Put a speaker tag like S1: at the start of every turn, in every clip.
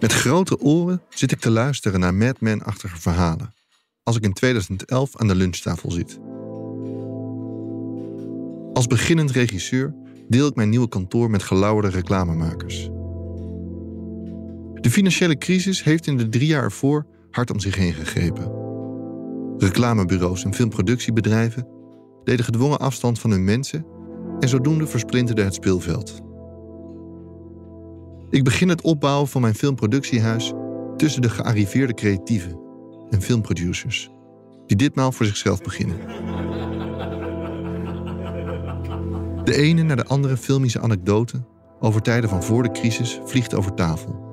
S1: Met grote oren zit ik te luisteren naar Madman-achtige verhalen. Als ik in 2011 aan de lunchtafel zit. Als beginnend regisseur deel ik mijn nieuwe kantoor met gelauwerde reclamemakers. De financiële crisis heeft in de drie jaar ervoor hard om zich heen gegrepen. Reclamebureaus en filmproductiebedrijven deden gedwongen afstand van hun mensen en zodoende versplinterde het speelveld. Ik begin het opbouwen van mijn filmproductiehuis tussen de gearriveerde creatieven en filmproducers, die ditmaal voor zichzelf beginnen. De ene naar de andere filmische anekdote over tijden van voor de crisis vliegt over tafel.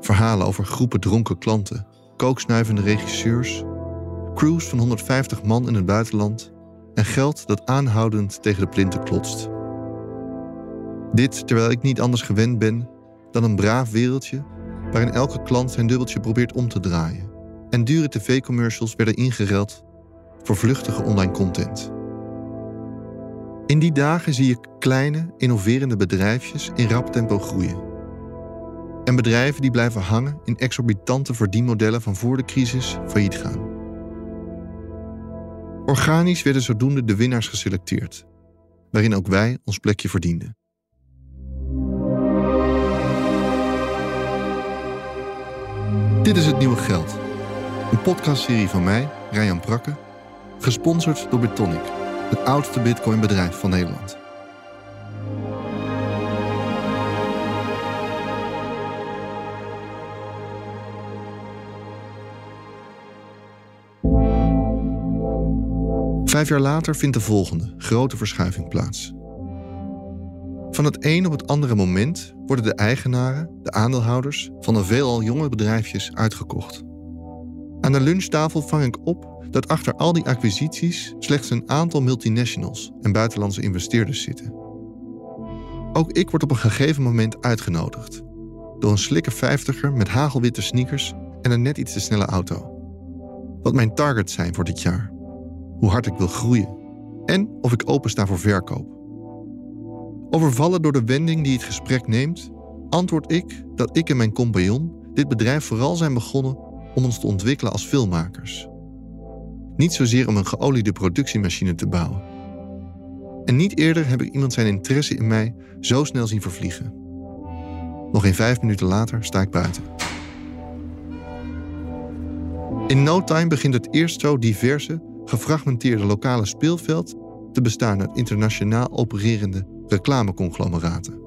S1: Verhalen over groepen dronken klanten, kooksnuivende regisseurs, crews van 150 man in het buitenland en geld dat aanhoudend tegen de plinten klotst. Dit terwijl ik niet anders gewend ben dan een braaf wereldje waarin elke klant zijn dubbeltje probeert om te draaien en dure tv-commercials werden ingeruild voor vluchtige online content. In die dagen zie ik kleine, innoverende bedrijfjes in rap tempo groeien. En bedrijven die blijven hangen in exorbitante verdienmodellen van voor de crisis failliet gaan. Organisch werden zodoende de winnaars geselecteerd, waarin ook wij ons plekje verdienden. Dit is het nieuwe geld. Een podcastserie van mij, Ryan Prakke, gesponsord door Bitonic, het oudste bitcoinbedrijf van Nederland. Vijf jaar later vindt de volgende grote verschuiving plaats. Van het een op het andere moment worden de eigenaren, de aandeelhouders van de veelal jonge bedrijfjes uitgekocht. Aan de lunchtafel vang ik op dat achter al die acquisities slechts een aantal multinationals en buitenlandse investeerders zitten. Ook ik word op een gegeven moment uitgenodigd door een slikke vijftiger met hagelwitte sneakers en een net iets te snelle auto. Wat mijn targets zijn voor dit jaar, hoe hard ik wil groeien en of ik opensta voor verkoop. Overvallen door de wending die het gesprek neemt, antwoord ik dat ik en mijn compagnon dit bedrijf vooral zijn begonnen om ons te ontwikkelen als filmmakers. Niet zozeer om een geoliede productiemachine te bouwen. En niet eerder heb ik iemand zijn interesse in mij zo snel zien vervliegen. Nog geen vijf minuten later sta ik buiten. In no time begint het eerst zo diverse, gefragmenteerde lokale speelveld te bestaan uit internationaal opererende reclameconglomeraten.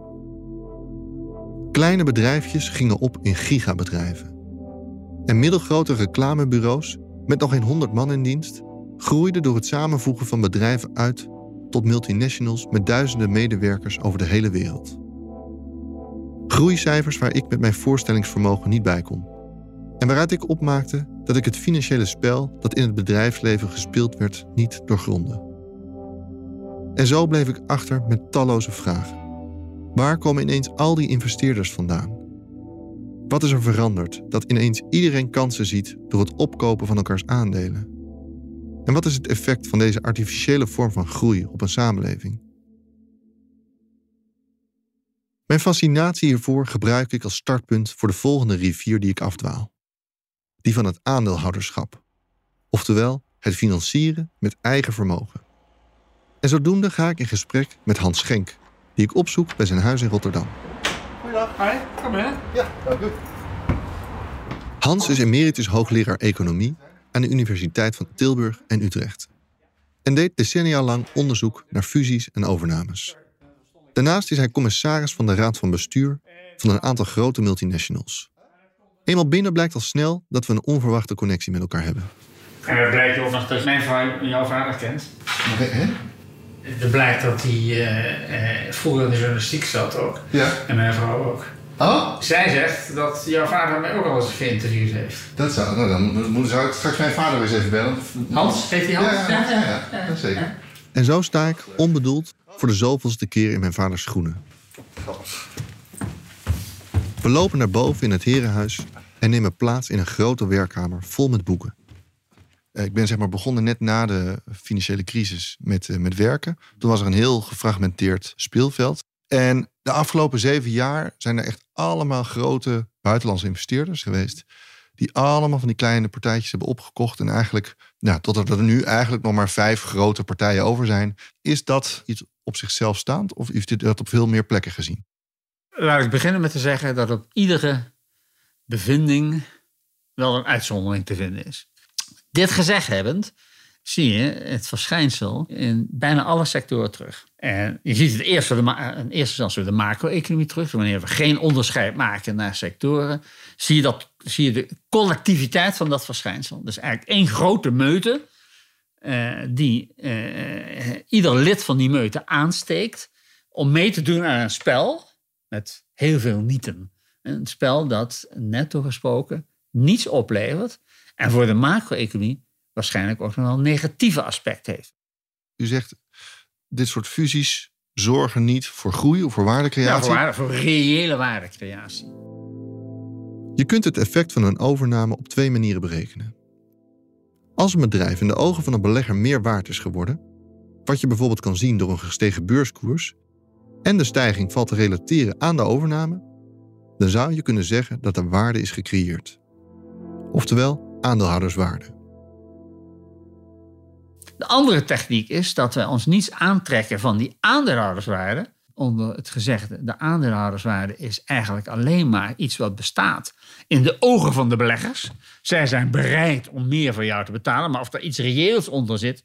S1: Kleine bedrijfjes gingen op in gigabedrijven. En middelgrote reclamebureaus met nog geen 100 man in dienst groeiden door het samenvoegen van bedrijven uit tot multinationals met duizenden medewerkers over de hele wereld. Groeicijfers waar ik met mijn voorstellingsvermogen niet bij kon. En waaruit ik opmaakte dat ik het financiële spel dat in het bedrijfsleven gespeeld werd niet doorgronde. En zo bleef ik achter met talloze vragen. Waar komen ineens al die investeerders vandaan? Wat is er veranderd dat ineens iedereen kansen ziet door het opkopen van elkaars aandelen? En wat is het effect van deze artificiële vorm van groei op een samenleving? Mijn fascinatie hiervoor gebruik ik als startpunt voor de volgende rivier die ik afdwaal: die van het aandeelhouderschap, oftewel het financieren met eigen vermogen. En zodoende ga ik in gesprek met Hans Schenk, die ik opzoek bij zijn huis in Rotterdam.
S2: Goedendag, hi, kom binnen.
S1: Ja, dank u. Hans is emeritus hoogleraar economie aan de Universiteit van Tilburg en Utrecht. En deed decennia lang onderzoek naar fusies en overnames. Daarnaast is hij commissaris van de Raad van Bestuur van een aantal grote multinationals. Eenmaal binnen blijkt al snel dat we een onverwachte connectie met elkaar hebben.
S2: En het blijkt ook nog dat mijn vrouw jouw vader kent. Het blijkt dat hij eh, eh, vroeger in de journalistiek zat ook.
S1: Ja.
S2: En mijn vrouw ook.
S1: Oh?
S2: Zij zegt dat jouw vader mij ook al eens geïnterviewd heeft.
S1: Dat zou, nou, dan moet, zou ik straks mijn vader eens even bellen.
S2: Hans, heet hij Hans?
S1: Ja, ja, ja, ja, zeker. En zo sta ik, onbedoeld, voor de zoveelste keer in mijn vaders schoenen. We lopen naar boven in het herenhuis en nemen plaats in een grote werkkamer vol met boeken. Eh, Ik ben zeg maar begonnen net na de financiële crisis met, eh, met werken. Toen was er een heel gefragmenteerd speelveld. En de afgelopen zeven jaar zijn er echt allemaal grote buitenlandse investeerders geweest. Die allemaal van die kleine partijtjes hebben opgekocht. En eigenlijk, nou, totdat er nu eigenlijk nog maar vijf grote partijen over zijn. Is dat iets op zichzelf staand? Of heeft u dat op veel meer plekken gezien?
S2: Laat ik beginnen met te zeggen dat op iedere bevinding wel een uitzondering te vinden is. Dit gezegd hebbend, zie je het verschijnsel in bijna alle sectoren terug. En je ziet het eerst de, ma- in eerste instantie de macro-economie terug. Wanneer we geen onderscheid maken naar sectoren, zie je, dat, zie je de collectiviteit van dat verschijnsel. Dus eigenlijk één grote meute eh, die eh, ieder lid van die meute aansteekt om mee te doen aan een spel met heel veel nieten. Een spel dat netto gesproken niets oplevert en voor de macro-economie waarschijnlijk ook nog wel negatieve aspecten heeft.
S1: U zegt, dit soort fusies zorgen niet voor groei of voor waardecreatie.
S2: Ja, voor, waarde- voor reële waardecreatie.
S1: Je kunt het effect van een overname op twee manieren berekenen. Als een bedrijf in de ogen van een belegger meer waard is geworden, wat je bijvoorbeeld kan zien door een gestegen beurskoers, en de stijging valt te relateren aan de overname, dan zou je kunnen zeggen dat er waarde is gecreëerd. Oftewel aandeelhouderswaarde.
S2: De andere techniek is dat we ons niets aantrekken van die aandeelhouderswaarde. Onder het gezegde, de aandeelhouderswaarde is eigenlijk alleen maar iets wat bestaat in de ogen van de beleggers. Zij zijn bereid om meer voor jou te betalen, maar of er iets reëels onder zit,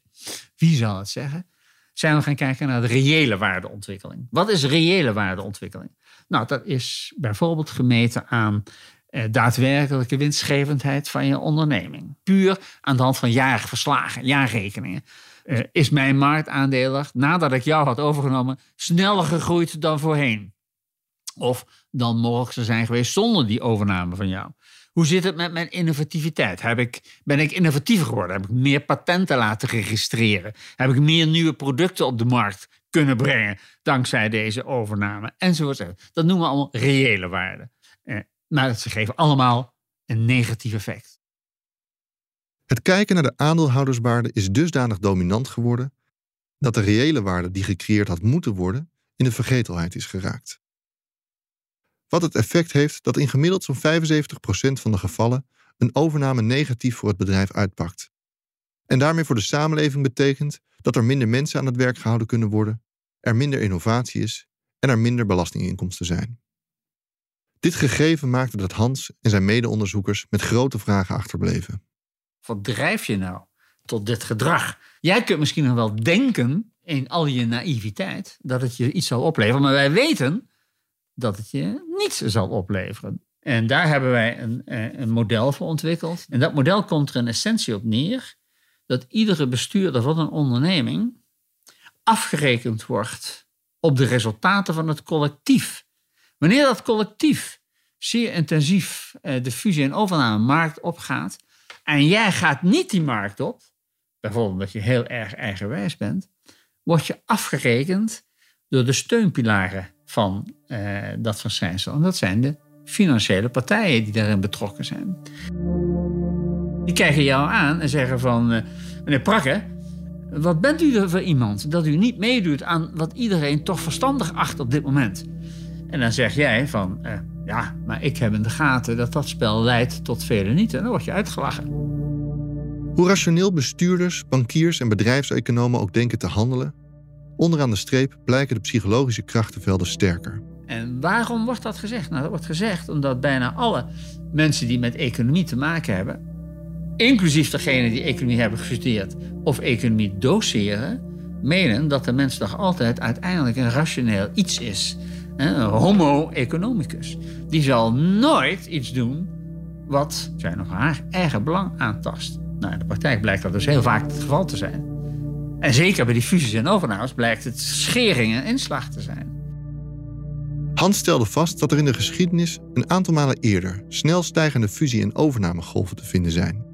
S2: wie zal het zeggen? Zijn we gaan kijken naar de reële waardeontwikkeling. Wat is reële waardeontwikkeling? Nou, dat is bijvoorbeeld gemeten aan daadwerkelijke winstgevendheid van je onderneming. Puur aan de hand van jaarverslagen, jaarrekeningen. Eh, is mijn marktaandeel, nadat ik jou had overgenomen, sneller gegroeid dan voorheen? Of dan mogelijk zou zijn geweest zonder die overname van jou? Hoe zit het met mijn innovativiteit? Heb ik, ben ik innovatiever geworden? Heb ik meer patenten laten registreren? Heb ik meer nieuwe producten op de markt kunnen brengen dankzij deze overname? Enzovoort. Dat noemen we allemaal reële waarden. Eh, maar ze geven allemaal een negatief effect.
S1: Het kijken naar de aandeelhouderswaarde is dusdanig dominant geworden dat de reële waarde die gecreëerd had moeten worden in de vergetelheid is geraakt. Wat het effect heeft dat in gemiddeld zo'n 75% van de gevallen een overname negatief voor het bedrijf uitpakt. En daarmee voor de samenleving betekent dat er minder mensen aan het werk gehouden kunnen worden, er minder innovatie is en er minder belastinginkomsten zijn. Dit gegeven maakte dat Hans en zijn mede-onderzoekers met grote vragen achterbleven.
S2: Wat drijf je nou tot dit gedrag? Jij kunt misschien nog wel denken in al je naïviteit dat het je iets zal opleveren, maar wij weten dat het je niets zal opleveren. En daar hebben wij een, eh, een model voor ontwikkeld. En dat model komt er in essentie op neer dat iedere bestuurder van een onderneming afgerekend wordt op de resultaten van het collectief. Wanneer dat collectief zeer intensief eh, de fusie- en overnamemarkt opgaat en jij gaat niet die markt op, bijvoorbeeld omdat je heel erg eigenwijs bent, word je afgerekend door de steunpilaren van eh, dat verschijnsel. En dat zijn de financiële partijen die daarin betrokken zijn. Die kijken jou aan en zeggen van, eh, meneer Prakke, wat bent u er voor iemand dat u niet meedoet aan wat iedereen toch verstandig acht op dit moment? En dan zeg jij van, eh, ja, maar ik heb in de gaten dat dat spel leidt tot vele niet. En dan word je uitgelachen.
S1: Hoe rationeel bestuurders, bankiers en bedrijfseconomen ook denken te handelen, onderaan de streep blijken de psychologische krachtenvelden sterker.
S2: En waarom wordt dat gezegd? Nou, dat wordt gezegd omdat bijna alle mensen die met economie te maken hebben, inclusief degenen die economie hebben gestudeerd of economie doseren, menen dat de mens toch altijd uiteindelijk een rationeel iets is. Een homo economicus. Die zal nooit iets doen wat zijn of haar eigen belang aantast. Nou, in de praktijk blijkt dat dus heel vaak het geval te zijn. En zeker bij die fusies en overnames blijkt het schering en inslag te zijn.
S1: Hans stelde vast dat er in de geschiedenis een aantal malen eerder snel stijgende fusie- en overnamegolven te vinden zijn.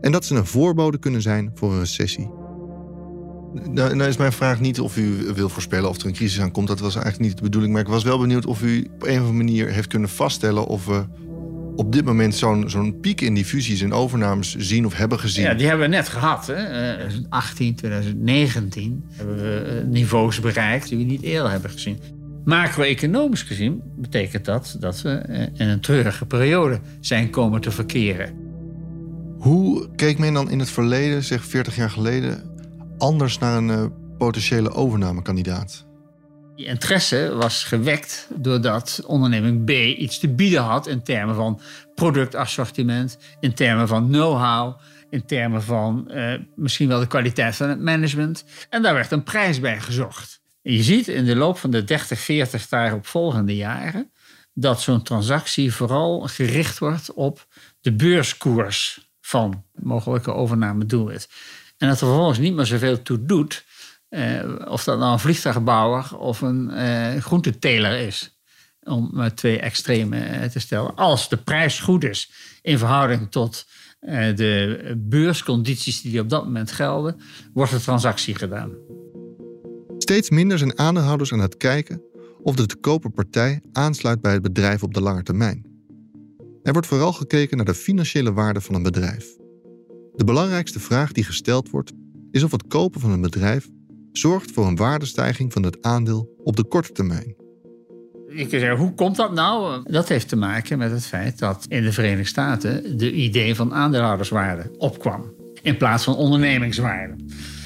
S1: En dat ze een voorbode kunnen zijn voor een recessie. Nou, nou is mijn vraag niet of u wil voorspellen of er een crisis aankomt. Dat was eigenlijk niet de bedoeling. Maar ik was wel benieuwd of u op een of andere manier heeft kunnen vaststellen of we op dit moment zo'n zo'n piek in die fusies en overnames zien of hebben gezien.
S2: Ja, die hebben we net gehad. Hè? 2018, 2019 hebben we eh, niveaus bereikt die we niet eerder hebben gezien. Macro-economisch gezien betekent dat dat we eh, in een treurige periode zijn komen te verkeren.
S1: Hoe keek men dan in het verleden, zeg 40 jaar geleden, anders naar een uh, potentiële overnamekandidaat?
S2: Die interesse was gewekt doordat onderneming B iets te bieden had in termen van productassortiment, in termen van know-how, in termen van uh, misschien wel de kwaliteit van het management. En daar werd een prijs bij gezocht. En je ziet in de loop van de 30, 40 daarop volgende jaren dat zo'n transactie vooral gericht wordt op de beurskoers van mogelijke overname doelwit. En dat er vervolgens niet meer zoveel toe doet uh, of dat nou een vliegtuigbouwer of een uh, groenteteler is. Om uh, twee extreme te stellen. Als de prijs goed is in verhouding tot de beurscondities die op dat moment gelden, wordt de transactie gedaan.
S1: Steeds minder zijn aandeelhouders aan het kijken of de te kopen partij aansluit bij het bedrijf op de lange termijn. Er wordt vooral gekeken naar de financiële waarde van een bedrijf. De belangrijkste vraag die gesteld wordt is of het kopen van een bedrijf zorgt voor een waardestijging van het aandeel op de korte termijn.
S2: Ik zeg, hoe komt dat nou? Dat heeft te maken met het feit dat in de Verenigde Staten de idee van aandeelhouderswaarde opkwam. In plaats van ondernemingswaarde.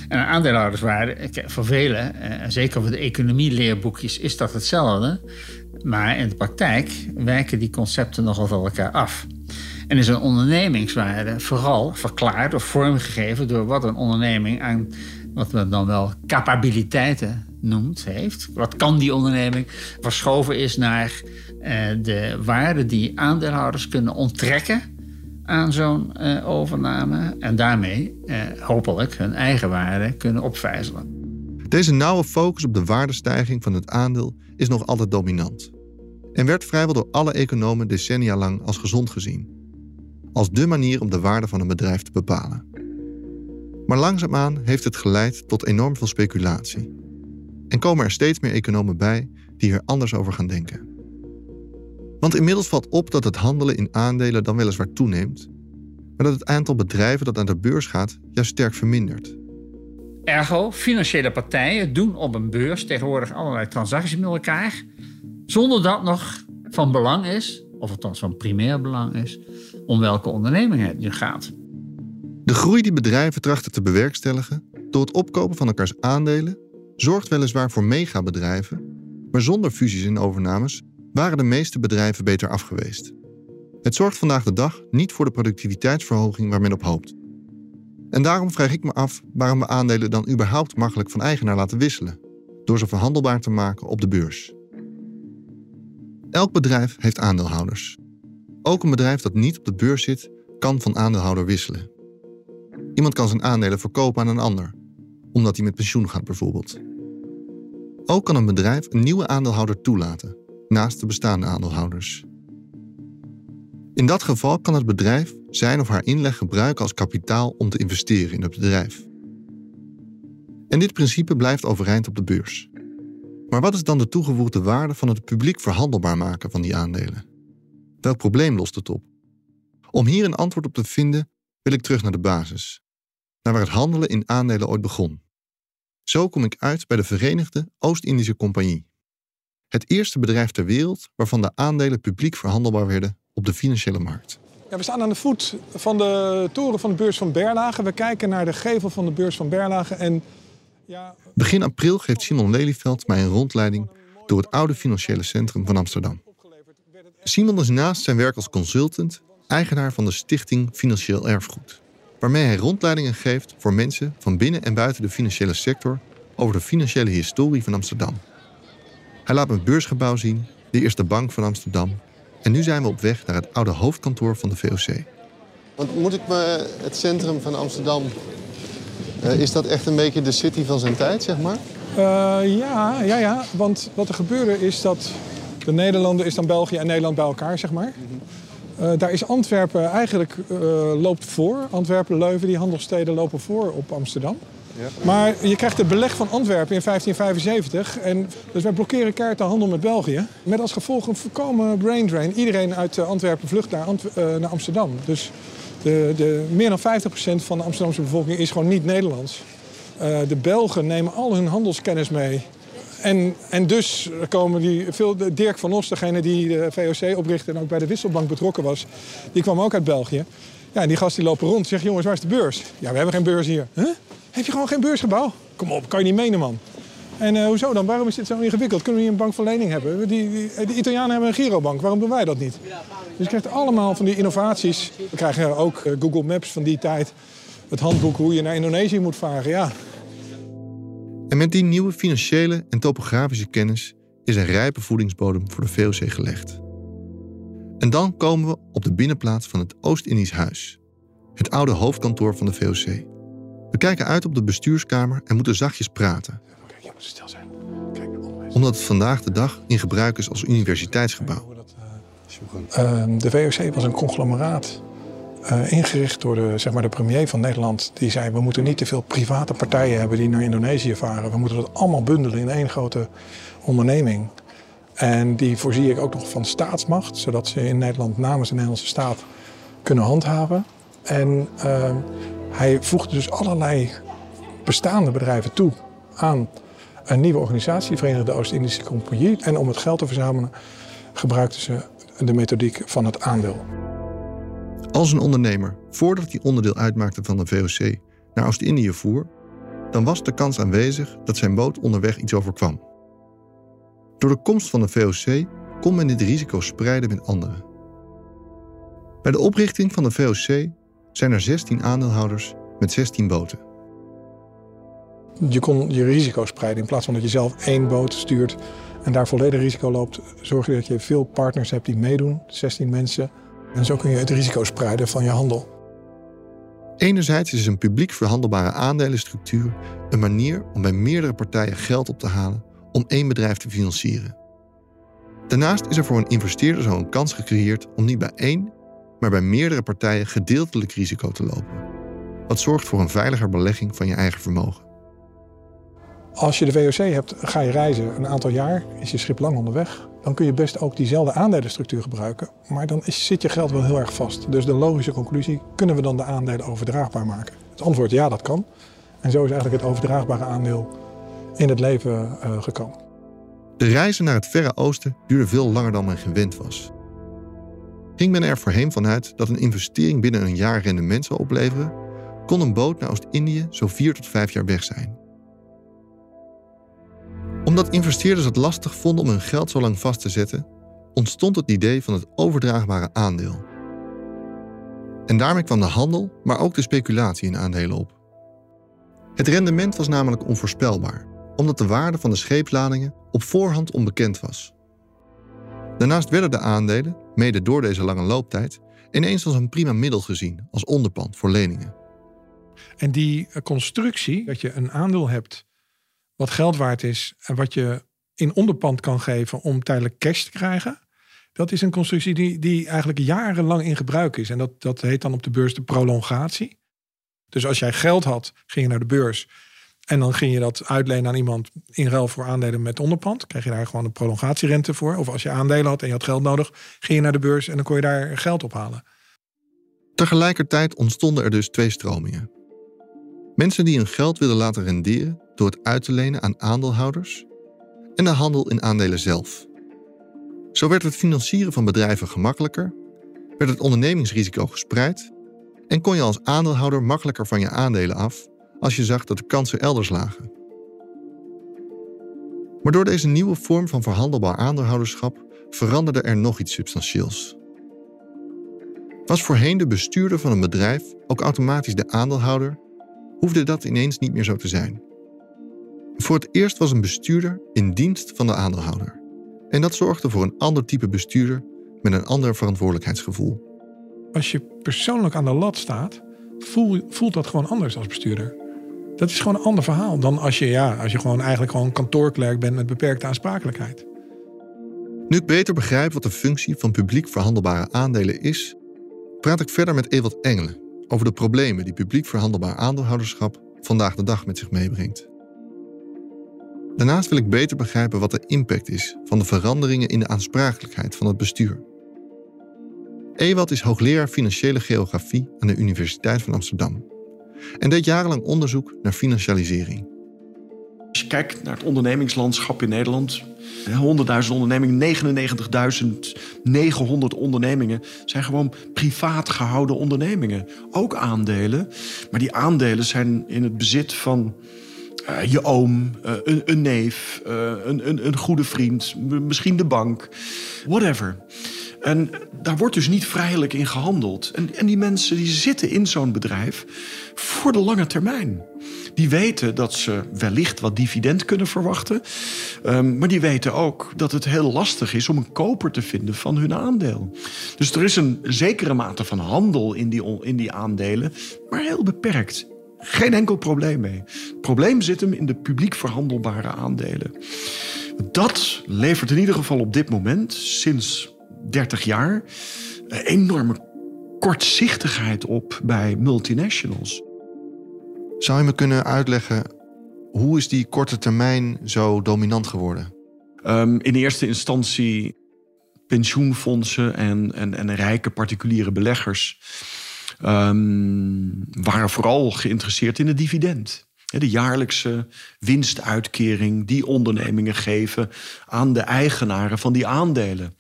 S2: En aandeelhouderswaarde, voor velen, en eh, zeker voor de economieleerboekjes, is dat hetzelfde. Maar in de praktijk wijken die concepten nogal van elkaar af. En is een ondernemingswaarde vooral verklaard of vormgegeven door wat een onderneming aan wat men dan wel capabiliteiten noemt, heeft. Wat kan die onderneming? Verschoven is naar uh, de waarde die aandeelhouders kunnen onttrekken aan zo'n uh, overname. En daarmee uh, hopelijk hun eigen waarde kunnen opvijzelen.
S1: Deze nauwe focus op de waardestijging van het aandeel is nog altijd dominant. En werd vrijwel door alle economen decennia lang als gezond gezien. Als dé manier om de waarde van een bedrijf te bepalen. Maar langzaamaan heeft het geleid tot enorm veel speculatie. En komen er steeds meer economen bij die er anders over gaan denken. Want inmiddels valt op dat het handelen in aandelen dan weliswaar toeneemt, maar dat het aantal bedrijven dat naar de beurs gaat juist sterk vermindert.
S2: Ergo, financiële partijen doen op een beurs tegenwoordig allerlei transacties met elkaar, zonder dat nog van belang is, of althans van primair belang is, om welke onderneming het nu gaat.
S1: De groei die bedrijven trachten te bewerkstelligen door het opkopen van elkaars aandelen zorgt weliswaar voor megabedrijven, maar zonder fusies en overnames waren de meeste bedrijven beter afgeweest. Het zorgt vandaag de dag niet voor de productiviteitsverhoging waar men op hoopt. En daarom vraag ik me af waarom we aandelen dan überhaupt makkelijk van eigenaar laten wisselen, door ze verhandelbaar te maken op de beurs. Elk bedrijf heeft aandeelhouders. Ook een bedrijf dat niet op de beurs zit, kan van aandeelhouder wisselen. Iemand kan zijn aandelen verkopen aan een ander, omdat hij met pensioen gaat bijvoorbeeld. Ook kan een bedrijf een nieuwe aandeelhouder toelaten, naast de bestaande aandeelhouders. In dat geval kan het bedrijf zijn of haar inleg gebruiken als kapitaal om te investeren in het bedrijf. En dit principe blijft overeind op de beurs. Maar wat is dan de toegevoegde waarde van het publiek verhandelbaar maken van die aandelen? Welk probleem lost het op? Om hier een antwoord op te vinden, wil ik terug naar de basis, naar waar het handelen in aandelen ooit begon. Zo kom ik uit bij de Verenigde Oost-Indische Compagnie. Het eerste bedrijf ter wereld waarvan de aandelen publiek verhandelbaar werden op de financiële markt.
S3: Ja, we staan aan de voet van de toren van de beurs van Berlage. We kijken naar de gevel van de beurs van Berlage. En.
S1: Begin april geeft Simon Lelyveld mij een rondleiding door het oude financiële centrum van Amsterdam. Simon is naast zijn werk als consultant eigenaar van de Stichting Financieel Erfgoed waarmee hij rondleidingen geeft voor mensen van binnen en buiten de financiële sector over de financiële historie van Amsterdam. Hij laat me het beursgebouw zien, de eerste bank van Amsterdam. En nu zijn we op weg naar het oude hoofdkantoor van de VOC. Want moet ik me het centrum van Amsterdam. Uh, is dat echt een beetje de city van zijn tijd, zeg maar?
S3: Uh, ja, ja, ja. Want wat er gebeurde is dat De Nederlanden is dan België en Nederland bij elkaar, zeg maar. Uh, daar is Antwerpen eigenlijk loopt voor. Antwerpen, Leuven, die handelssteden lopen voor op Amsterdam. Ja. Maar je krijgt het beleg van Antwerpen in 1575. En, dus wij blokkeren kaart de handel met België. Met als gevolg een voorkomen brain drain. Iedereen uit Antwerpen vlucht naar, naar Amsterdam. Dus de, de, meer dan 50% van de Amsterdamse bevolking is gewoon niet Nederlands. de Belgen nemen al hun handelskennis mee en, en dus komen die, veel, Dirk van Os, degene die de VOC oprichtte en ook bij de Wisselbank betrokken was, die kwam ook uit België. Ja, en die gast die lopen rond. Zegt, jongens, waar is de beurs? Ja, we hebben geen beurs hier. Huh? Heb je gewoon geen beursgebouw? Kom op, kan je niet menen, man. En uh, hoezo dan? Waarom is dit zo ingewikkeld? Kunnen we niet een bank van lening hebben? Die, die, de Italianen hebben een girobank. Waarom doen wij dat niet? Dus je krijgt allemaal van die innovaties. We krijgen ook uh, Google Maps van die tijd. Het handboek hoe je naar Indonesië moet varen. Ja,
S1: en met die nieuwe financiële en topografische kennis is een rijpe voedingsbodem voor de VOC gelegd. En dan komen we op de binnenplaats van het Oost-Indisch Huis, het oude hoofdkantoor van de VOC. We kijken uit op de bestuurskamer en moeten zachtjes praten. Je moet stil zijn. Kijk, omdat het vandaag de dag in gebruik is als universiteitsgebouw.
S3: Ehm, de VOC was een conglomeraat uh, ingericht door de, zeg maar de premier van Nederland. Die zei, we moeten niet te veel private partijen hebben die naar Indonesië varen. We moeten dat allemaal bundelen in één grote onderneming. En die voorzie ik ook nog van staatsmacht, zodat ze in Nederland namens de Nederlandse staat kunnen handhaven. En uh, hij voegde dus allerlei bestaande bedrijven toe aan een nieuwe organisatie, de Oost-Indische Compagnie. En om het geld te verzamelen gebruikten ze de methodiek van het aandeel.
S1: Als een ondernemer, voordat hij onderdeel uitmaakte van de VOC, naar Oost-Indië voer, dan was de kans aanwezig dat zijn boot onderweg iets overkwam. Door de komst van de VOC kon men dit risico spreiden met anderen. Bij de oprichting van de VOC zijn er 16 aandeelhouders met 16 boten.
S3: Je kon je risico spreiden in plaats van dat je zelf één boot stuurt en daar volledig risico loopt. Zorg je dat je veel partners hebt die meedoen, 16 mensen en zo kun je het risico spreiden van je handel.
S1: Enerzijds is een publiek verhandelbare aandelenstructuur een manier om bij meerdere partijen geld op te halen om één bedrijf te financieren. Daarnaast is er voor een investeerder zo een kans gecreëerd om niet bij één, maar bij meerdere partijen gedeeltelijk risico te lopen. Wat zorgt voor een veiliger belegging van je eigen vermogen.
S3: Als je de VOC hebt, ga je reizen een aantal jaar, is je schip lang onderweg dan kun je best ook diezelfde aandelenstructuur gebruiken. Maar dan zit je geld wel heel erg vast. Dus de logische conclusie, kunnen we dan de aandelen overdraagbaar maken? Het antwoord ja, dat kan. En zo is eigenlijk het overdraagbare aandeel in het leven uh, gekomen.
S1: De reizen naar het Verre Oosten duurden veel langer dan men gewend was. Ging men er voorheen vanuit dat een investering binnen een jaar rendement zou opleveren, kon een boot naar Oost-Indië zo vier tot vijf jaar weg zijn omdat investeerders het lastig vonden om hun geld zo lang vast te zetten, ontstond het idee van het overdraagbare aandeel. En daarmee kwam de handel, maar ook de speculatie in aandelen op. Het rendement was namelijk onvoorspelbaar, omdat de waarde van de scheepsladingen op voorhand onbekend was. Daarnaast werden de aandelen, mede door deze lange looptijd, ineens als een prima middel gezien als onderpand voor leningen.
S3: En die constructie, dat je een aandeel hebt wat geld waard is en wat je in onderpand kan geven om tijdelijk cash te krijgen. Dat is een constructie die, die eigenlijk jarenlang in gebruik is. En dat, dat heet dan op de beurs de prolongatie. Dus als jij geld had, ging je naar de beurs. En dan ging je dat uitlenen aan iemand in ruil voor aandelen met onderpand. Krijg je daar gewoon een prolongatierente voor. Of als je aandelen had en je had geld nodig, ging je naar de beurs en dan kon je daar geld ophalen.
S1: Tegelijkertijd ontstonden er dus twee stromingen. Mensen die hun geld wilden laten renderen door het uit te lenen aan aandeelhouders en de handel in aandelen zelf. Zo werd het financieren van bedrijven gemakkelijker, werd het ondernemingsrisico gespreid en kon je als aandeelhouder makkelijker van je aandelen af als je zag dat de kansen elders lagen. Maar door deze nieuwe vorm van verhandelbaar aandeelhouderschap veranderde er nog iets substantieels. Was voorheen de bestuurder van een bedrijf ook automatisch de aandeelhouder hoefde dat ineens niet meer zo te zijn. Voor het eerst was een bestuurder in dienst van de aandeelhouder. En dat zorgde voor een ander type bestuurder met een ander verantwoordelijkheidsgevoel.
S3: Als je persoonlijk aan de lat staat, voel, voelt dat gewoon anders als bestuurder. Dat is gewoon een ander verhaal dan als je, ja, als je gewoon eigenlijk gewoon kantoorklerk bent met beperkte aansprakelijkheid.
S1: Nu ik beter begrijp wat de functie van publiek verhandelbare aandelen is, praat ik verder met Ewald Engelen over de problemen die publiek verhandelbaar aandeelhouderschap vandaag de dag met zich meebrengt. Daarnaast wil ik beter begrijpen wat de impact is van de veranderingen in de aansprakelijkheid van het bestuur. Ewald is hoogleraar financiële geografie aan de Universiteit van Amsterdam en deed jarenlang onderzoek naar financialisering.
S4: Als je kijkt naar het ondernemingslandschap in Nederland, 100.000 ondernemingen, 99.900 ondernemingen zijn gewoon privaat gehouden ondernemingen. Ook aandelen, maar die aandelen zijn in het bezit van uh, je oom, uh, een, een, neef, uh, een, een, een goede vriend, misschien de bank, whatever. En daar wordt dus niet vrijelijk in gehandeld. En, en die mensen die zitten in zo'n bedrijf voor de lange termijn. Die weten dat ze wellicht wat dividend kunnen verwachten. Um, maar die weten ook dat het heel lastig is om een koper te vinden van hun aandeel. Dus er is een zekere mate van handel in die, in die aandelen, maar heel beperkt. Geen enkel probleem mee. Het probleem zit hem in de publiek verhandelbare aandelen. Dat levert in ieder geval op dit moment, sinds 30 jaar, enorme kortzichtigheid op bij multinationals.
S1: Zou je me kunnen uitleggen hoe is die korte termijn zo dominant geworden?
S4: Um, in eerste instantie pensioenfondsen en, en, en rijke particuliere beleggers um, waren vooral geïnteresseerd in het dividend. De jaarlijkse winstuitkering die ondernemingen geven aan de eigenaren van die aandelen.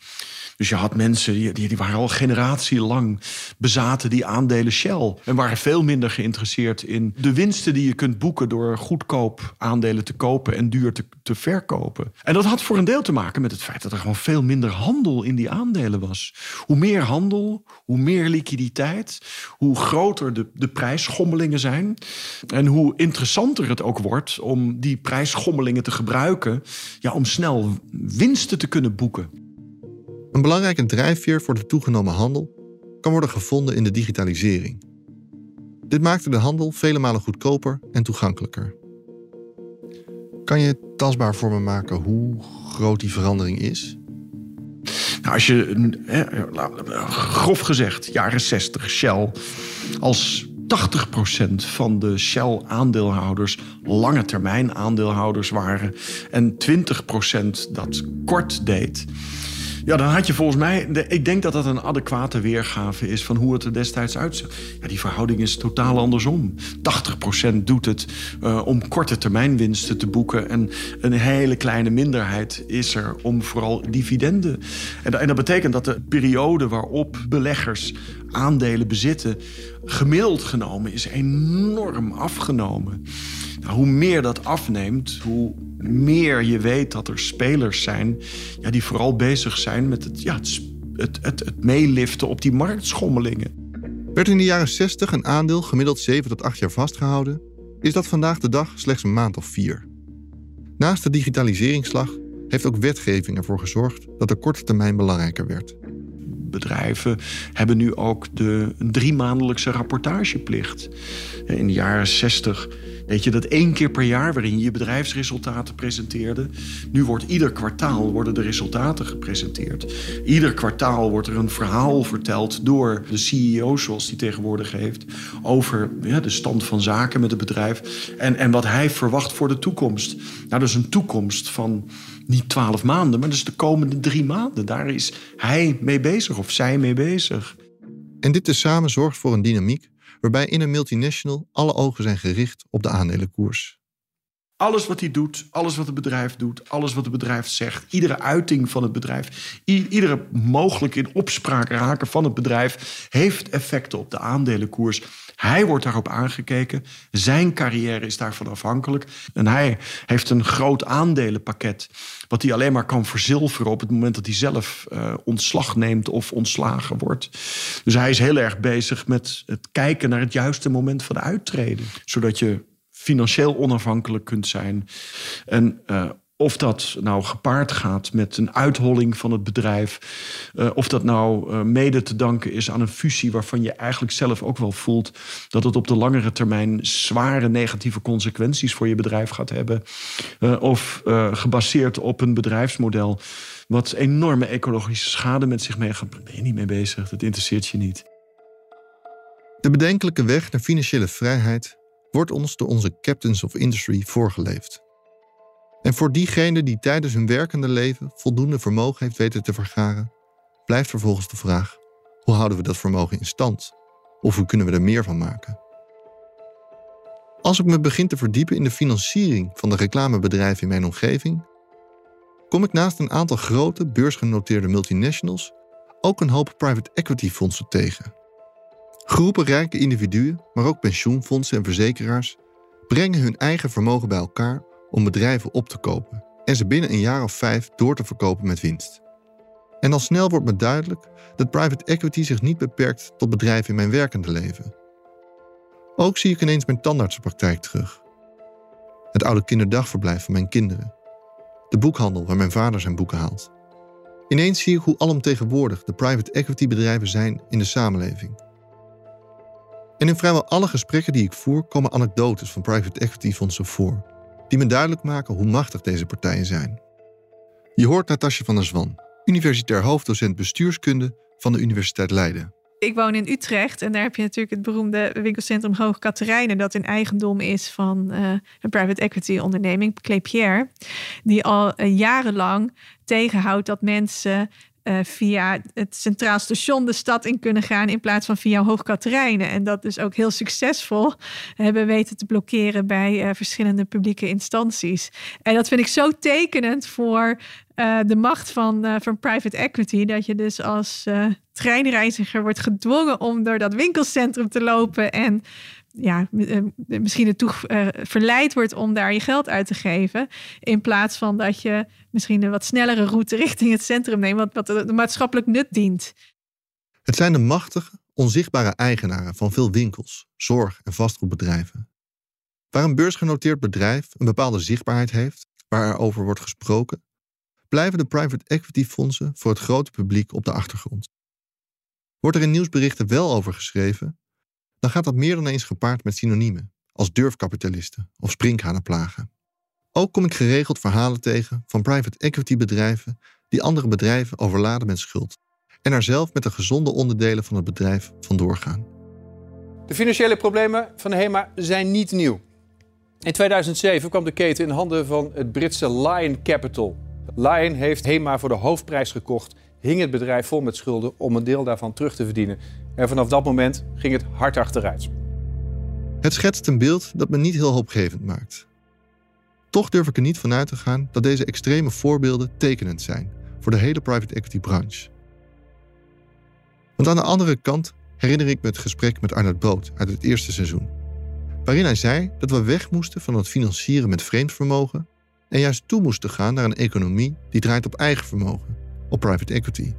S4: Dus je had mensen die, die, waren al generatielang bezaten die aandelen Shell. En waren veel minder geïnteresseerd in de winsten die je kunt boeken door goedkoop aandelen te kopen en duur te, te verkopen. En dat had voor een deel te maken met het feit dat er gewoon veel minder handel in die aandelen was. Hoe meer handel, hoe meer liquiditeit, hoe groter de, de prijsschommelingen zijn. En hoe interessanter het ook wordt om die prijsschommelingen te gebruiken ja, om snel winsten te kunnen boeken.
S1: Een belangrijke drijfveer voor de toegenomen handel kan worden gevonden in de digitalisering. Dit maakte de handel vele malen goedkoper en toegankelijker. Kan je tastbaar voor me maken hoe groot die verandering is?
S4: Nou, als je, grof gezegd, jaren 60, Shell, als 80% van de Shell-aandeelhouders lange termijn aandeelhouders waren en 20% dat kort deed ja, dan had je volgens mij... De, ik denk dat dat een adequate weergave is van hoe het er destijds uitzag. Ja, die verhouding is totaal andersom. 80% doet het uh, om korte termijn winsten te boeken. En een hele kleine minderheid is er om vooral dividenden. En, en dat betekent dat de periode waarop beleggers aandelen bezitten... gemiddeld genomen is enorm afgenomen. Hoe meer dat afneemt, hoe meer je weet dat er spelers zijn ja, die vooral bezig zijn met het, ja, het, het, het, het meeliften op die marktschommelingen.
S1: Werd in de jaren 60 een aandeel gemiddeld 7 tot 8 jaar vastgehouden, is dat vandaag de dag slechts een maand of vier. Naast de digitaliseringsslag heeft ook wetgeving ervoor gezorgd dat de korte termijn belangrijker werd.
S4: Bedrijven hebben nu ook de drie maandelijkse rapportageplicht. In de jaren 60 Weet je, dat één keer per jaar waarin je je bedrijfsresultaten presenteerde. Nu wordt ieder kwartaal worden de resultaten gepresenteerd. Ieder kwartaal wordt er een verhaal verteld door de CEO, zoals die tegenwoordig heeft, over ja, de stand van zaken met het bedrijf en, en wat hij verwacht voor de toekomst. Nou, dat is een toekomst van niet twaalf maanden, maar dus de komende drie maanden. Daar is hij mee bezig of zij mee bezig.
S1: En dit tezamen zorgt voor een dynamiek waarbij in een multinational alle ogen zijn gericht op de aandelenkoers.
S4: Alles wat hij doet, alles wat het bedrijf doet, alles wat het bedrijf zegt, iedere uiting van het bedrijf, iedere mogelijk in opspraak raken van het bedrijf, heeft effecten op de aandelenkoers. Hij wordt daarop aangekeken. Zijn carrière is daarvan afhankelijk. En hij heeft een groot aandelenpakket. Wat hij alleen maar kan verzilveren op het moment dat hij zelf uh, ontslag neemt of ontslagen wordt. Dus hij is heel erg bezig met het kijken naar het juiste moment van uittreden. Zodat je financieel onafhankelijk kunt zijn. En uh, Of dat nou gepaard gaat met een uitholling van het bedrijf. Uh, of dat nou uh, mede te danken is aan een fusie waarvan je eigenlijk zelf ook wel voelt dat het op de langere termijn zware negatieve consequenties voor je bedrijf gaat hebben. Of gebaseerd op een bedrijfsmodel wat enorme ecologische schade met zich mee gaat. Daar ben je niet mee bezig, dat interesseert je niet.
S1: De bedenkelijke weg naar financiële vrijheid wordt ons door onze captains of industry voorgeleefd. En voor diegene die tijdens hun werkende leven voldoende vermogen heeft weten te vergaren, blijft vervolgens de vraag: hoe houden we dat vermogen in stand? Of hoe kunnen we er meer van maken? Als ik me begin te verdiepen in de financiering van de reclamebedrijven in mijn omgeving, kom ik naast een aantal grote beursgenoteerde multinationals ook een hoop private equity fondsen tegen. Groepen rijke individuen, maar ook pensioenfondsen en verzekeraars, brengen hun eigen vermogen bij elkaar om bedrijven op te kopen en ze binnen een jaar of vijf door te verkopen met winst. En al snel wordt me duidelijk dat private equity zich niet beperkt tot bedrijven in mijn werkende leven. Ook zie ik ineens mijn tandartsenpraktijk terug. Het oude kinderdagverblijf van mijn kinderen. De boekhandel waar mijn vader zijn boeken haalt. Ineens zie ik hoe alomtegenwoordig de private equity bedrijven zijn in de samenleving. En in vrijwel alle gesprekken die ik voer komen anekdotes van private equity fondsen voor die me duidelijk maken hoe machtig deze partijen zijn. Je hoort Natasja van der Zwan, universitair hoofddocent bestuurskunde van de Universiteit Leiden.
S5: Ik woon in Utrecht en daar heb je natuurlijk het beroemde winkelcentrum Hoog Katerijnen, dat in eigendom is van uh, een private equity onderneming, Clepierre, die al uh, jarenlang tegenhoudt dat mensen uh, via het Centraal Station de stad in kunnen gaan in plaats van via Hoogkaterijnen. En dat dus ook heel succesvol hebben weten te blokkeren bij uh, verschillende publieke instanties. En dat vind ik zo tekenend voor de macht van, van private equity. Dat je dus als treinreiziger wordt gedwongen om door dat winkelcentrum te lopen en ja, eh, misschien ertoe uh, verleid wordt om daar je geld uit te geven. In plaats van dat je misschien een wat snellere route richting het centrum neemt, wat, wat de maatschappelijk nut dient.
S1: Het zijn de machtige, onzichtbare eigenaren van veel winkels, zorg- en vastgoedbedrijven. Waar een beursgenoteerd bedrijf een bepaalde zichtbaarheid heeft, waar er over wordt gesproken, blijven de private equity fondsen voor het grote publiek op de achtergrond. Wordt er in nieuwsberichten wel over geschreven, dan gaat dat meer dan eens gepaard met synoniemen, als durfkapitalisten of sprinkhanenplagen. Ook kom ik geregeld verhalen tegen van private equity bedrijven die andere bedrijven overladen met schuld en er zelf met de gezonde onderdelen van het bedrijf vandoor gaan.
S6: De financiële problemen van HEMA zijn niet nieuw. In 2007 kwam de keten in handen van het Britse Lion Capital. Lion heeft HEMA voor de hoofdprijs gekocht, hing het bedrijf vol met schulden om een deel daarvan terug te verdienen. En vanaf dat moment ging het hard achteruit.
S1: Het schetst een beeld dat me niet heel hoopgevend maakt. Toch durf ik er niet vanuit te gaan dat deze extreme voorbeelden tekenend zijn voor de hele private equity branche. Want aan de andere kant herinner ik me het gesprek met Arnold Boot uit het eerste seizoen, waarin hij zei dat we weg moesten van het financieren met vreemd vermogen en juist toe moesten gaan naar een economie die draait op eigen vermogen, op private equity.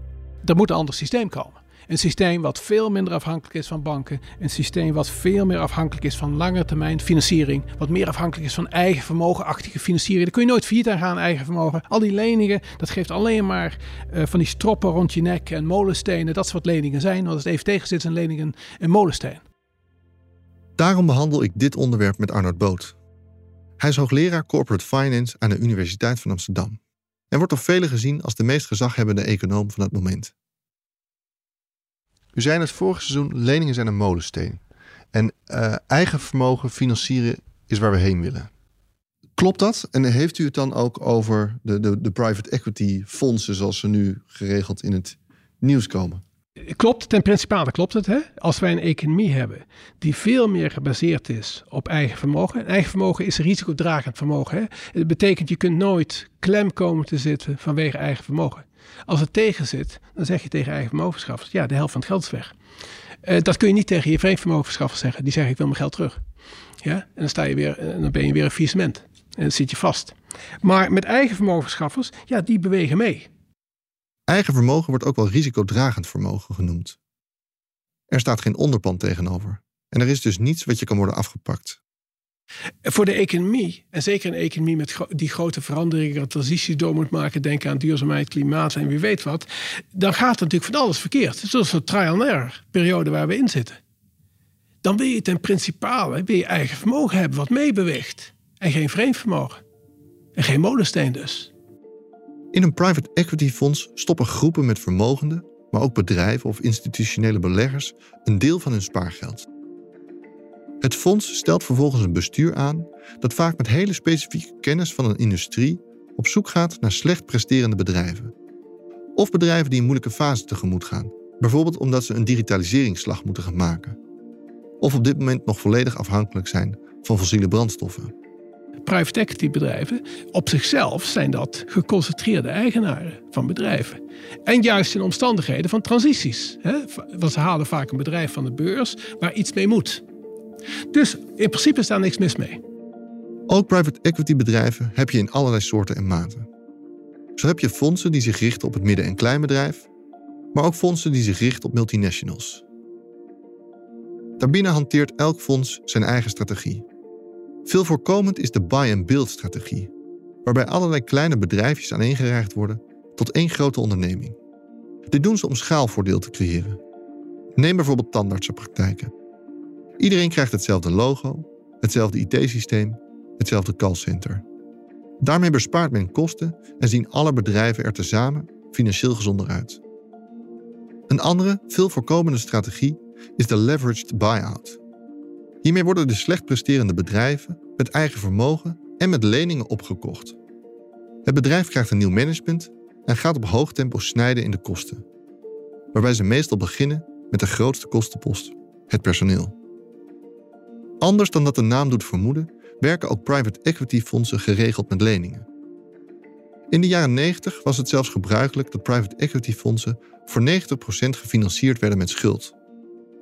S7: Er moet een ander systeem komen. Een systeem wat veel minder afhankelijk is van banken. Een systeem wat veel meer afhankelijk is van lange termijn financiering. Wat meer afhankelijk is van eigen vermogenachtige financiering. Daar kun je nooit failliet aan gaan, eigen vermogen. Al die leningen, dat geeft alleen maar uh, van die stroppen rond je nek en molenstenen. Dat soort leningen zijn. Want als het even tegen zit, zijn leningen een molensteen.
S1: Daarom behandel ik dit onderwerp met Arnold Boot. Hij is hoogleraar Corporate Finance aan de Universiteit van Amsterdam. En wordt door velen gezien als de meest gezaghebbende econoom van het moment. U zei het vorige seizoen, leningen zijn een molensteen. En uh, eigen vermogen financieren is waar we heen willen. Klopt dat? En heeft u het dan ook over de, de, de private equity fondsen zoals ze nu geregeld in het nieuws komen?
S7: Klopt, ten principale klopt het. Hè? Als wij een economie hebben die veel meer gebaseerd is op eigen vermogen. eigen vermogen is risicodragend vermogen. Hè? Het betekent je kunt nooit klem komen te zitten vanwege eigen vermogen. Als het tegen zit, dan zeg je tegen eigen vermogenschaffers, ja, de helft van het geld is weg. Uh, dat kun je niet tegen je vreemd vermogenschaffers zeggen. Die zeggen, ik wil mijn geld terug. Ja? En dan, sta je weer, en eh, dan ben je weer een faillissement. En dan zit je vast. Maar met eigen vermogenschaffers, ja, die bewegen mee.
S1: Eigen vermogen wordt ook wel risicodragend vermogen genoemd. Er staat geen onderpand tegenover. En er is dus niets wat je kan worden afgepakt.
S7: Voor de economie, en zeker een economie met die grote veranderingen, transities door moet maken, denk aan duurzaamheid, klimaat en wie weet wat, dan gaat er natuurlijk van alles verkeerd. Het is een trial and error periode waar we in zitten. Dan wil je ten principale wil je eigen vermogen hebben wat meebeweegt. En geen vreemd vermogen. En geen molensteen dus.
S1: In een private equity fonds stoppen groepen met vermogenden, maar ook bedrijven of institutionele beleggers een deel van hun spaargeld. Het fonds stelt vervolgens een bestuur aan dat vaak met hele specifieke kennis van een industrie op zoek gaat naar slecht presterende bedrijven. Of bedrijven die een moeilijke fase tegemoet gaan, bijvoorbeeld omdat ze een digitaliseringsslag moeten gaan maken. Of op dit moment nog volledig afhankelijk zijn van fossiele brandstoffen.
S7: Private equity bedrijven, op zichzelf zijn dat geconcentreerde eigenaren van bedrijven. En juist in omstandigheden van transities. Hè? Want ze halen vaak een bedrijf van de beurs waar iets mee moet. Dus in principe is daar niks mis mee.
S1: Ook private equity bedrijven heb je in allerlei soorten en maten. Zo heb je fondsen die zich richten op het midden- en kleinbedrijf, maar ook fondsen die zich richten op multinationals. Daarbinnen hanteert elk fonds zijn eigen strategie. Veel voorkomend is de buy-and-build strategie, waarbij allerlei kleine bedrijfjes aaneengereigd worden tot één grote onderneming. Dit doen ze om schaalvoordeel te creëren. Neem bijvoorbeeld tandartsenpraktijken. Iedereen krijgt hetzelfde logo, hetzelfde IT-systeem, hetzelfde callcenter. Daarmee bespaart men kosten en zien alle bedrijven er tezamen financieel gezonder uit. Een andere, veel voorkomende strategie is de leveraged buyout. Hiermee worden de slecht presterende bedrijven met eigen vermogen en met leningen opgekocht. Het bedrijf krijgt een nieuw management en gaat op hoog tempo snijden in de kosten, waarbij ze meestal beginnen met de grootste kostenpost, het personeel. Anders dan dat de naam doet vermoeden, werken ook private equity fondsen geregeld met leningen. In de jaren 90 was het zelfs gebruikelijk dat private equity fondsen voor 90% gefinancierd werden met schuld.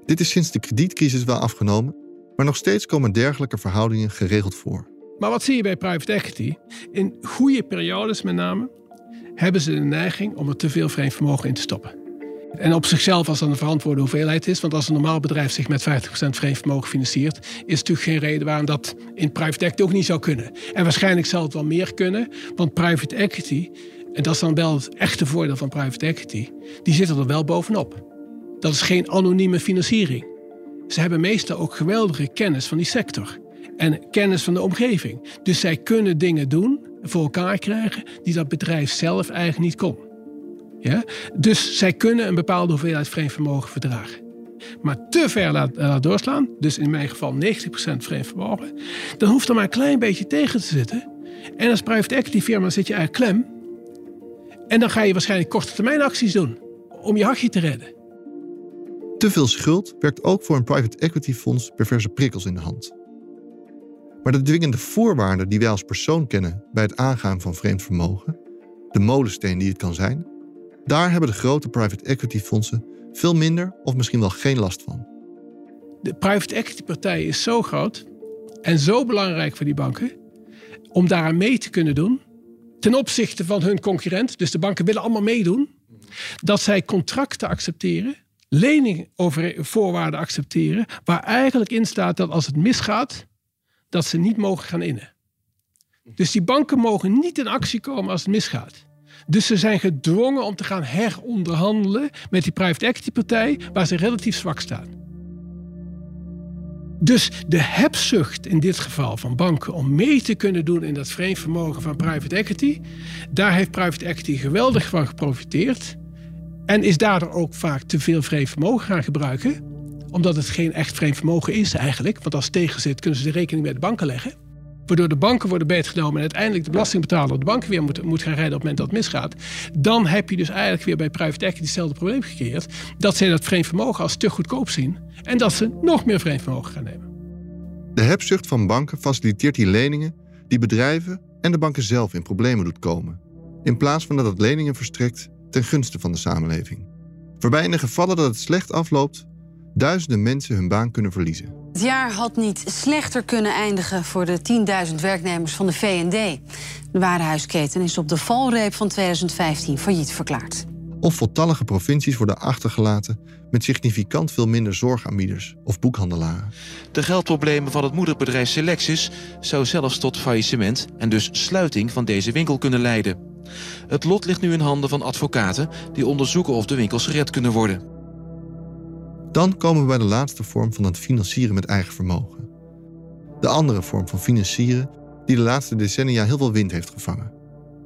S1: Dit is sinds de kredietcrisis wel afgenomen, maar nog steeds komen dergelijke verhoudingen geregeld voor.
S7: Maar wat zie je bij private equity? In goede periodes met name hebben ze de neiging om er te veel vreemd vermogen in te stoppen. En op zichzelf als dat een verantwoorde hoeveelheid is. Want als een normaal bedrijf zich met 50% vreemd vermogen financiert, is natuurlijk geen reden waarom dat in private equity ook niet zou kunnen. En waarschijnlijk zal het wel meer kunnen, want private equity, en dat is dan wel het echte voordeel van private equity, die zitten er wel bovenop. Dat is geen anonieme financiering. Ze hebben meestal ook geweldige kennis van die sector en kennis van de omgeving. Dus zij kunnen dingen doen, voor elkaar krijgen, die dat bedrijf zelf eigenlijk niet kon. Ja? Dus zij kunnen een bepaalde hoeveelheid vreemd vermogen verdragen. Maar te ver laten doorslaan, dus in mijn geval 90% vreemd vermogen, dan hoeft er maar een klein beetje tegen te zitten. En als private equity firma zit je eigenlijk klem. En dan ga je waarschijnlijk korte termijn acties doen om je hachje te redden.
S1: Te veel schuld werkt ook voor een private equity fonds perverse prikkels in de hand. Maar de dwingende voorwaarden die wij als persoon kennen bij het aangaan van vreemd vermogen, de molensteen die het kan zijn, daar hebben de grote private equity fondsen veel minder of misschien wel geen last van.
S7: De private equity partij is zo groot en zo belangrijk voor die banken om daaraan mee te kunnen doen ten opzichte van hun concurrent. Dus de banken willen allemaal meedoen. Dat zij contracten accepteren, leningvoorwaarden accepteren, waar eigenlijk in staat dat als het misgaat, dat ze niet mogen gaan innen. Dus die banken mogen niet in actie komen als het misgaat. Dus ze zijn gedwongen om te gaan heronderhandelen met die private equity partij waar ze relatief zwak staan. Dus de hebzucht in dit geval van banken om mee te kunnen doen in dat vreemd vermogen van private equity, daar heeft private equity geweldig van geprofiteerd. En is daardoor ook vaak te veel vreemd vermogen gaan gebruiken, omdat het geen echt vreemd vermogen is eigenlijk. Want als het tegen zit, kunnen ze de rekening bij de banken leggen. Waardoor de banken worden beetgenomen en uiteindelijk de belastingbetaler de banken weer moet, moet gaan rijden op het moment dat het misgaat. Dan heb je dus eigenlijk weer bij private equity hetzelfde probleem gecreëerd. Dat zij dat vreemd vermogen als te goedkoop zien. En dat ze nog meer vreemd vermogen gaan nemen.
S1: De hebzucht van banken faciliteert die leningen die bedrijven en de banken zelf in problemen doet komen. In plaats van dat het leningen verstrekt ten gunste van de samenleving. Waarbij in de gevallen dat het slecht afloopt, duizenden mensen hun baan kunnen verliezen.
S8: Het jaar had niet slechter kunnen eindigen voor de 10.000 werknemers van de VND. De warenhuisketen is op de valreep van 2015 failliet verklaard.
S1: Of voltallige provincies worden achtergelaten met significant veel minder zorgaanbieders of boekhandelaren.
S9: De geldproblemen van het moederbedrijf Selectis zou zelfs tot faillissement en dus sluiting van deze winkel kunnen leiden. Het lot ligt nu in handen van advocaten die onderzoeken of de winkels gered kunnen worden.
S1: Dan komen we bij de laatste vorm van het financieren met eigen vermogen. De andere vorm van financieren die de laatste decennia heel veel wind heeft gevangen.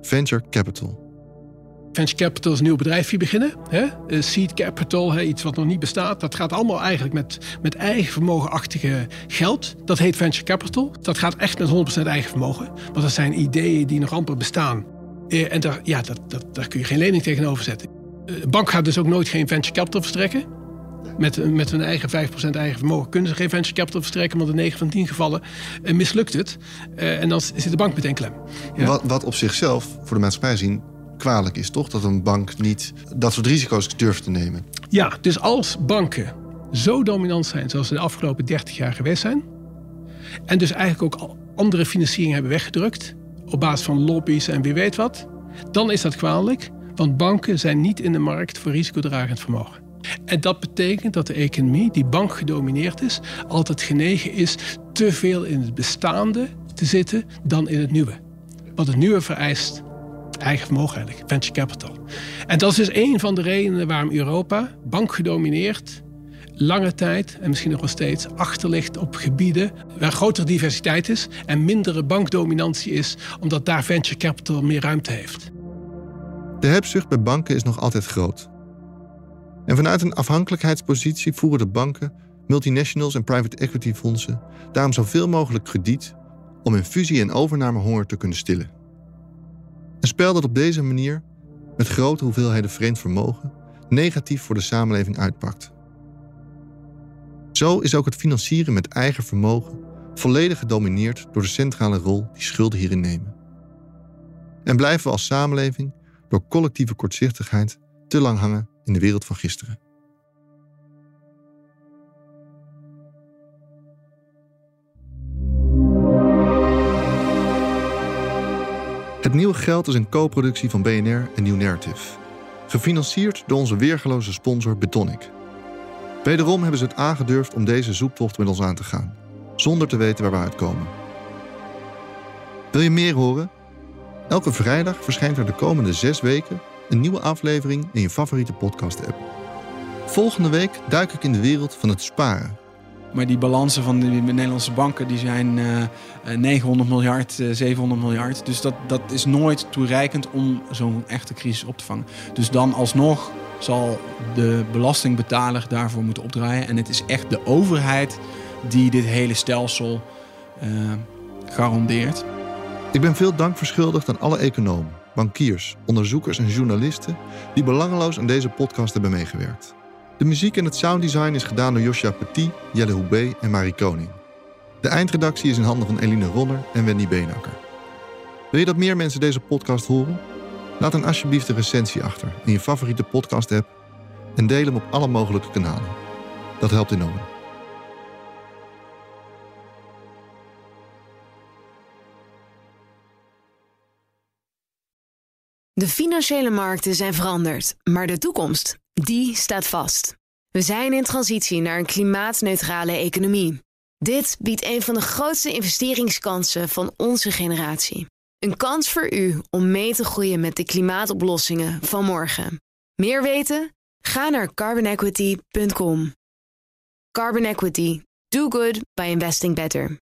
S1: Venture capital.
S7: Venture capital is een nieuw bedrijfje beginnen. Hè? Eh, seed capital, hè, iets wat nog niet bestaat. Dat gaat allemaal eigenlijk met, met eigen vermogenachtige geld. Dat heet venture capital. Dat gaat echt met 100% eigen vermogen. Want dat zijn ideeën die nog amper bestaan. Eh, en daar, ja, dat, dat, daar kun je geen lening tegenover zetten. Eh, een bank gaat dus ook nooit geen venture capital verstrekken. Met, met hun eigen 5% eigen vermogen kunnen ze geen venture capital verstrekken, want in 9 van 10 gevallen mislukt het. en dan zit de bank meteen klem.
S1: Ja. Wat, wat op zichzelf voor de maatschappij zien kwalijk is, toch? Dat een bank niet dat soort risico's durft te nemen.
S7: Ja, dus als banken zo dominant zijn zoals ze de afgelopen 30 jaar geweest zijn, en dus eigenlijk ook andere financiering hebben weggedrukt op basis van lobby's en wie weet wat, dan is dat kwalijk, want banken zijn niet in de markt voor risicodragend vermogen. En dat betekent dat de economie, die bank gedomineerd is, altijd genegen is te veel in het bestaande te zitten dan in het nieuwe. Wat het nieuwe vereist eigen vermogen eigenlijk, venture capital. En dat is dus een van de redenen waarom Europa, bankgedomineerd, lange tijd en misschien nog wel steeds achterligt op gebieden waar grotere diversiteit is en mindere bankdominantie is, omdat daar venture capital meer ruimte heeft.
S1: De hebzucht bij banken is nog altijd groot. En vanuit een afhankelijkheidspositie voeren de banken, multinationals en private equity fondsen daarom zoveel mogelijk krediet om hun fusie- en overnamehonger te kunnen stillen. Een spel dat op deze manier, met grote hoeveelheden vreemd vermogen, negatief voor de samenleving uitpakt. Zo is ook het financieren met eigen vermogen volledig gedomineerd door de centrale rol die schulden hierin nemen. En blijven we als samenleving door collectieve kortzichtigheid te lang hangen in de wereld van gisteren. Het nieuwe geld is een co-productie van BNR en New Narrative. Gefinancierd door onze weergeloze sponsor Betonic. Wederom hebben ze het aangedurfd om deze zoektocht met ons aan te gaan, zonder te weten waar we uitkomen. Wil je meer horen? Elke vrijdag verschijnt er de komende zes weken een nieuwe aflevering in je favoriete podcast-app. Volgende week duik ik in de wereld van het sparen
S10: maar die balansen van de Nederlandse banken die zijn uh, eh, 900 eh, miljard, 700 eh, miljard. Dus dat, dat is nooit toereikend om zo'n echte crisis op te vangen. Dus dan alsnog zal de belastingbetaler daarvoor moeten opdraaien. En het is echt de overheid die dit hele stelsel uh, garandeert.
S1: Ik ben veel dank verschuldigd aan alle economen, bankiers, onderzoekers en journalisten die belangeloos aan deze podcast hebben meegewerkt. De muziek en het sounddesign is gedaan door Josja Petit, Jelle Houbé en Marie Koning. De eindredactie is in handen van Eline Ronner en Wendy Beenakker. Wil je dat meer mensen deze podcast horen? Laat dan alsjeblieft een recensie achter in je favoriete podcast-app en deel hem op alle mogelijke kanalen. Dat helpt enorm.
S11: De financiële markten zijn veranderd, maar de toekomst die staat vast. We zijn in transitie naar een klimaatneutrale economie. Dit biedt een van de grootste investeringskansen van onze generatie. Een kans voor u om mee te groeien met de klimaatoplossingen van morgen. Meer weten? Ga naar carbonequity.com. Carbon Equity. Do good by investing better.